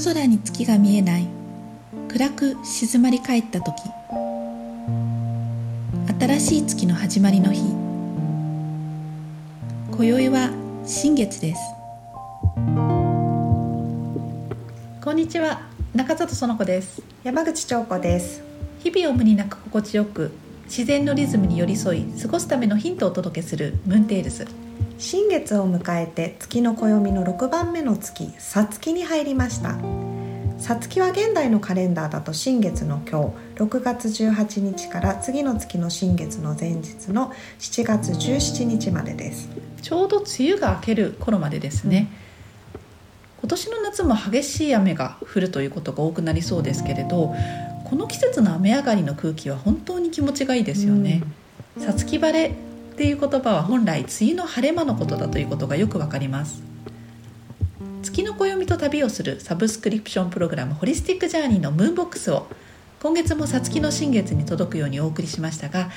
夜空に月が見えない。暗く静まり返った時。新しい月の始まりの日。今宵は新月です。こんにちは。中里園子です。山口彫子です。日々を無理なく心地よく自然のリズムに寄り添い過ごすためのヒントをお届けするムーンテールズ新月を迎えて月の暦の6番目の月さつきに入りました。さつきは現代のカレンダーだと新月の今日6月18日から次の月の新月の前日の7月17日までです。ちょうど梅雨が明ける頃までですね、うん、今年の夏も激しい雨が降るということが多くなりそうですけれどこの季節の雨上がりの空気は本当に気持ちがいいですよね、さつき晴れっていう言葉は本来梅雨の晴れ間のことだということがよくわかります。月の暦と旅をするサブスクリプションプログラムホリスティックジャーニーのムーンボックスを今月もさつきの新月に届くようにお送りしましたが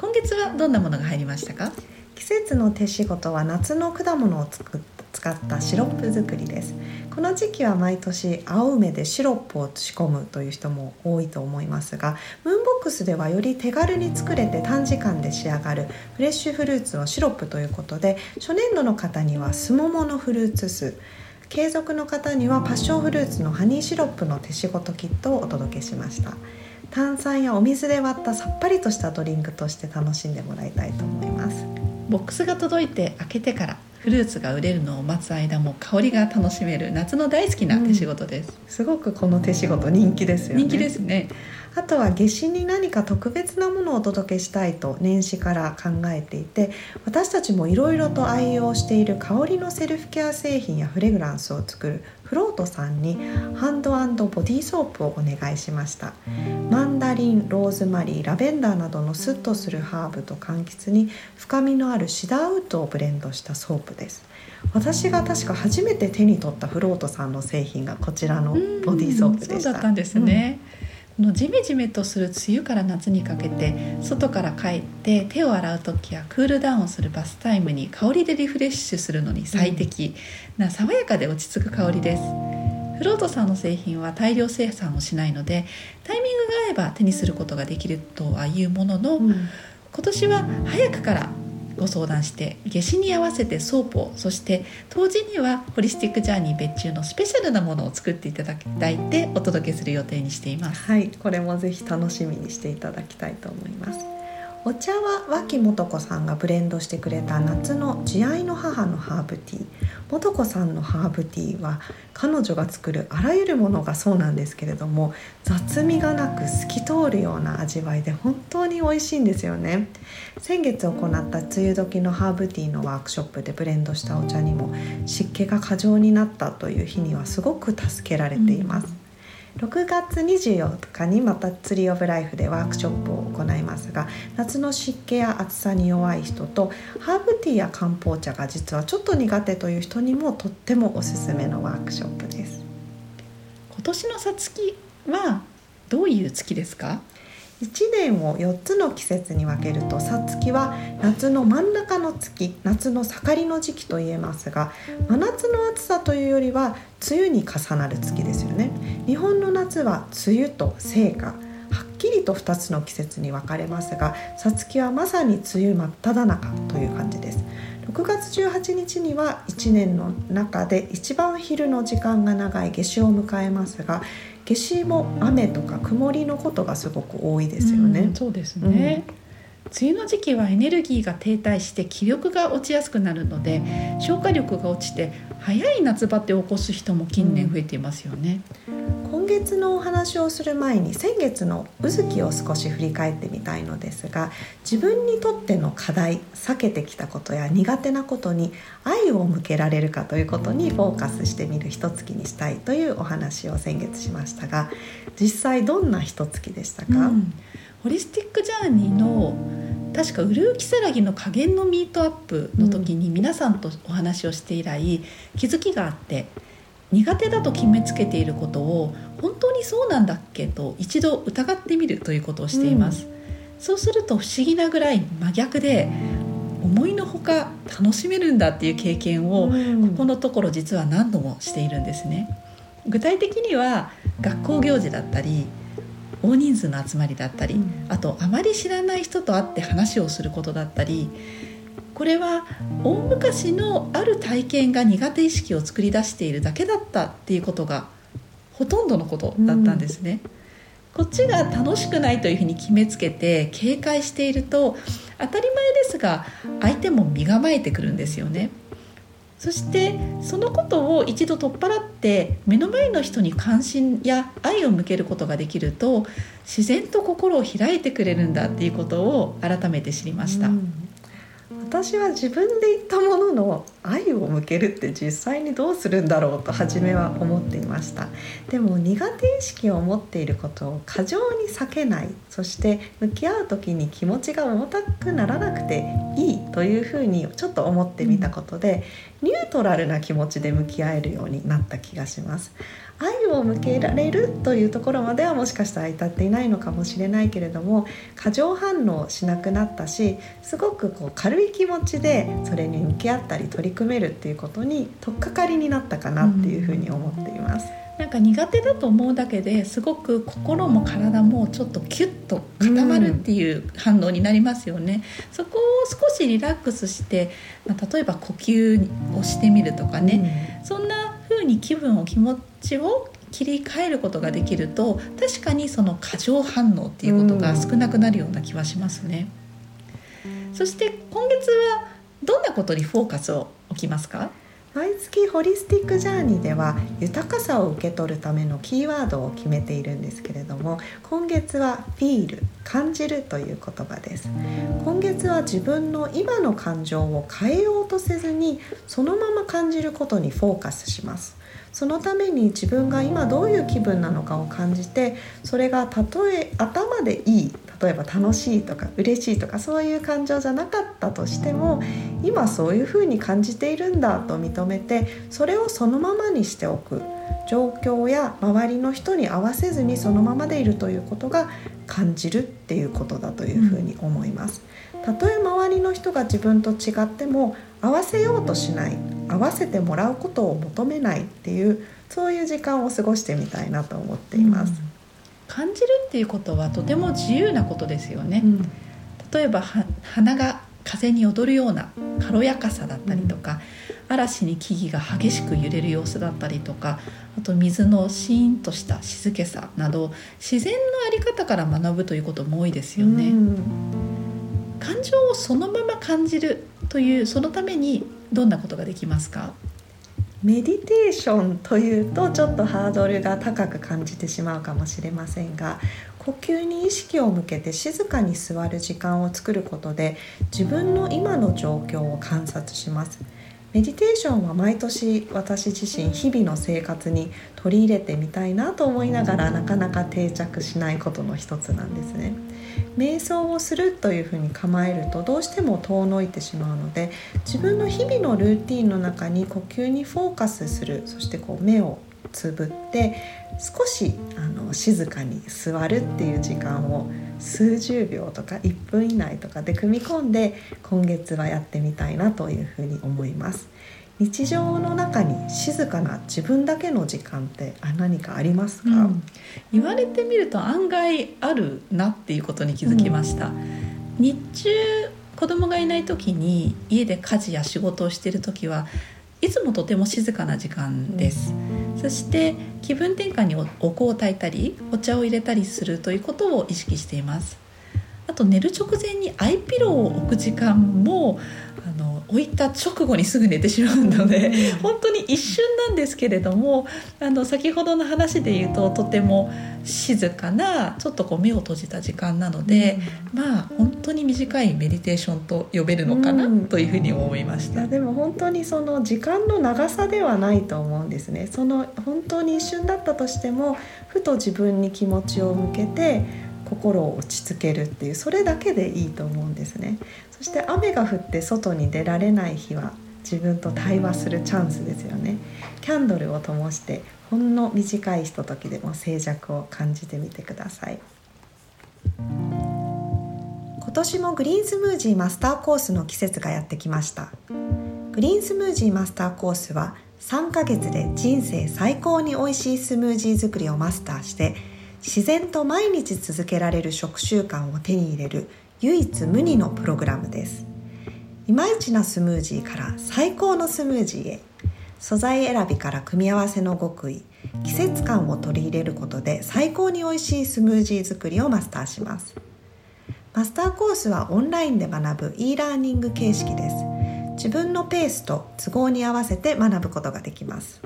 今月はどんなものが入りましたか？季節の手仕事は夏の果物を作っ使ったシロップ作りです。この時期は毎年青梅でシロップを仕込むという人も多いと思いますがムーンボックスではより手軽に作れて短時間で仕上がるフレッシュフルーツのシロップということで初年度の方にはスモモのフルーツ酢。継続の方にはパッションフルーツのハニーシロップの手仕事キットをお届けしました。炭酸やお水で割ったさっぱりとしたドリンクとして楽しんでもらいたいと思います。ボックスが届いて開けてからフルーツが売れるのを待つ間も香りが楽しめる夏の大好きな手仕事です、うん、すごくこの手仕事人気ですよね。人気ですね。あとは夏至に何か特別なものをお届けしたいと年始から考えていて私たちもいろいろと愛用している香りのセルフケア製品やフレグランスを作るフロートさんにハンドボディーソープをお願いしました。マンダリンローズマリーラベンダーなどのスッとするハーブと柑橘に深みのあるシダーウッドをブレンドしたソープです。私が確か初めて手に取ったフロートさんの製品がこちらのボディーソープでした。そうだったんですね、うんのジメジメとする梅雨から夏にかけて外から帰って手を洗う時やクールダウンをするバスタイムに香りでリフレッシュするのに最適な爽やかで落ち着く香りです。フロートさんの製品は大量生産をしないのでタイミングが合えば手にすることができるとはいうものの、うん、今年は早くからご相談して夏至に合わせてソープをそして冬至にはホリスティックジャーニー別注のスペシャルなものを作っていただきたいてお届けする予定にしています。はいこれもぜひ楽しみにしていただきたいと思います。お茶は脇素子さんがブレンドしてくれた夏の慈愛の母のハーブティー。素子さんのハーブティーは彼女が作るあらゆるものがそうなんですけれども雑味がなく透き通るような味わいで本当に美味しいんですよね。先月行った梅雨時のハーブティーのワークショップでブレンドしたお茶にも湿気が過剰になったという日にはすごく助けられています、うん6月24日にまたツリー・オブ・ライフでワークショップを行いますが夏の湿気や暑さに弱い人とハーブティーや漢方茶が実はちょっと苦手という人にもとってもおすすめのワークショップです。今年のさつきはどういう月ですか？1年を4つの季節に分けるとさつきは夏の真ん中の月夏の盛りの時期と言えますが真夏の暑さというよりは梅雨に重なる月ですよね。日本の夏は梅雨と盛夏はっきりと2つの季節に分かれますがさつきはまさに梅雨真っ只中という感じです。6月18日には1年の中で一番昼の時間が長い夏至を迎えますが夏至も雨とか曇りのことがすごく多いですよね。うん、そうですね、うん梅雨の時期はエネルギーが停滞して気力が落ちやすくなるので消化力が落ちて早い夏バテを起こす人も近年増えていますよね、今月のお話をする前に先月の「うずき」を少し振り返ってみたいのですが自分にとっての課題避けてきたことや苦手なことに愛を向けられるかということにフォーカスしてみる一月にしたいというお話を先月しましたが実際どんな一月でしたか、うんホリスティックジャーニーの確かウルーキサラギの加減のミートアップの時に皆さんとお話をして以来気づきがあって苦手だと決めつけていることを本当にそうなんだっけと一度疑ってみるということをしています、うん、そうすると不思議なぐらい真逆で思いのほか楽しめるんだっていう経験をここのところ実は何度もしているんですね。具体的には学校行事だったり大人数の集まりだったり、あとあまり知らない人と会って話をすることだったりこれは大昔のある体験が苦手意識を作り出しているだけだったっていうことがほとんどのことだったんですね。こっちが楽しくないというふうに決めつけて警戒していると当たり前ですが相手も身構えてくるんですよね。そしてそのことを一度取っ払って目の前の人に関心や愛を向けることができると自然と心を開いてくれるんだっていうことを改めて知りました。うん私は自分で言ったものの愛を向けるって実際にどうするんだろうと初めは思っていました。でも苦手意識を持っていることを過剰に避けない。そして向き合う時に気持ちが重たくならなくていいというふうにちょっと思ってみたことでニュートラルな気持ちで向き合えるようになった気がします。愛を向けられるというところまではもしかしたら至っていないのかもしれないけれども過剰反応しなくなったしすごくこう軽い気持ちでそれに向き合ったり取り組めるっていうことに取っかかりになったかなっていうふうに思っています。なんか苦手だと思うだけですごく心も体もちょっとキュッと固まるっていう反応になりますよね。うん、そこを少しリラックスして、まあ、例えば呼吸をしてみるとかね、うん、そんな風に気分を気持ちを切り替えることができると確かにその過剰反応っていうことが少なくなるような気はしますね。そして今月はどんなことにフォーカスを置きますか？毎月ホリスティックジャーニーでは豊かさを受け取るためのキーワードを決めているんですけれども今月は「フィール」「感じる」という言葉です。今月は自分の今の感情を変えようとせずにそのまま感じることにフォーカスします。そのために自分が今どういう気分なのかを感じてそれがたとえ頭でいい例えば楽しいとか嬉しいとかそういう感情じゃなかったとしても今そういうふうに感じているんだと認めてそれをそのままにしておく状況や周りの人に合わせずにそのままでいるということが感じるっていうことだというふうに思います。たとえ周りの人が自分と違っても合わせようとしない合わせてもらうことを求めないっていうそういう時間を過ごしてみたいなと思っています。うん、感じるっていうことはとても自由なことですよね。うん、例えば花が風に踊るような軽やかさだったりとか、うん、嵐に木々が激しく揺れる様子だったりとかあと水のシーンとした静けさなど自然の在り方から学ぶということも多いですよね。感情をそのまま感じるというそのためにどんなことができますか？メディテーションというとちょっとハードルが高く感じてしまうかもしれませんが呼吸に意識を向けて静かに座る時間を作ることで自分の今の状況を観察します。メディテーションは毎年私自身日々の生活に取り入れてみたいなと思いながらなかなか定着しないことの一つなんですね。瞑想をするというふうに構えるとどうしても遠のいてしまうので自分の日々のルーティンの中に呼吸にフォーカスするそしてこう目をつぶって少しあの静かに座るっていう時間を数十秒とか1分以内とかで組み込んで今月はやってみたいなというふうに思います。日常の中に静かな自分だけの時間って何かありますか、うん、言われてみると案外あるなっていうことに気づきました、うん、日中子供がいない時に家で家事や仕事をしている時はいつもとても静かな時間です、うん、そして気分転換にお香を炊いたりお茶を入れたりするということを意識しています。あと寝る直前にアイピローを置く時間もあ置いた直後にすぐ寝てしまうので、うん、本当に一瞬なんですけれどもあの先ほどの話で言うととても静かなちょっとこう目を閉じた時間なので、うん、まあ本当に短いメディテーションと呼べるのかなというふうに思いました。でも本当にその時間の長さではないと思うんですね。その本当に一瞬だったとしてもふと自分に気持ちを向けて心を落ち着けるっていうそれだけでいいと思うんですね。そして雨が降って外に出られない日は自分と対話するチャンスですよね。キャンドルを灯してほんの短いひとときでも静寂を感じてみてください。今年もグリーンスムージーマスターコースの季節がやってきました。グリーンスムージーマスターコースは3ヶ月で人生最高に美味しいスムージー作りをマスターして自然と毎日続けられる食習慣を手に入れる唯一無二のプログラムです。いまいちなスムージーから最高のスムージーへ。素材選びから組み合わせの極意季節感を取り入れることで最高に美味しいスムージー作りをマスターします。マスターコースはオンラインで学ぶ e ラーニング形式です。自分のペースと都合に合わせて学ぶことができます。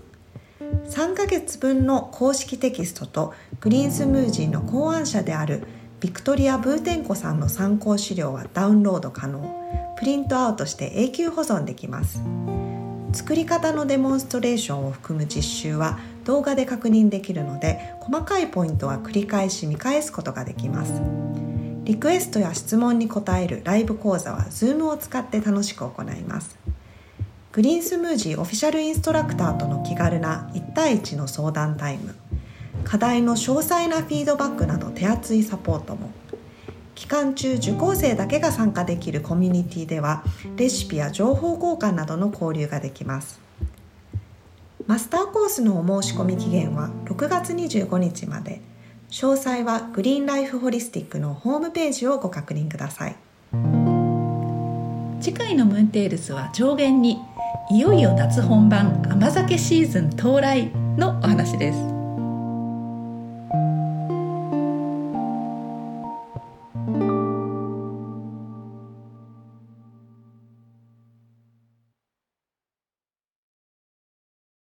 3ヶ月分の公式テキストとグリーンスムージーの考案者であるビクトリア・ブーテンコさんの参考資料はダウンロード可能。プリントアウトして永久保存できます。作り方のデモンストレーションを含む実習は動画で確認できるので細かいポイントは繰り返し見返すことができます。リクエストや質問に答えるライブ講座は Zoom を使って楽しく行います。グリーンスムージーオフィシャルインストラクターとの気軽な1対1の相談タイム。課題の詳細なフィードバックなど手厚いサポートも期間中受講生だけが参加できるコミュニティではレシピや情報交換などの交流ができます。マスターコースのお申し込み期限は6月25日まで。詳細はグリーンライフホリスティックのホームページをご確認ください。次回のムーンテールスは上限にいよいよ夏本番甘酒シーズン到来のお話です。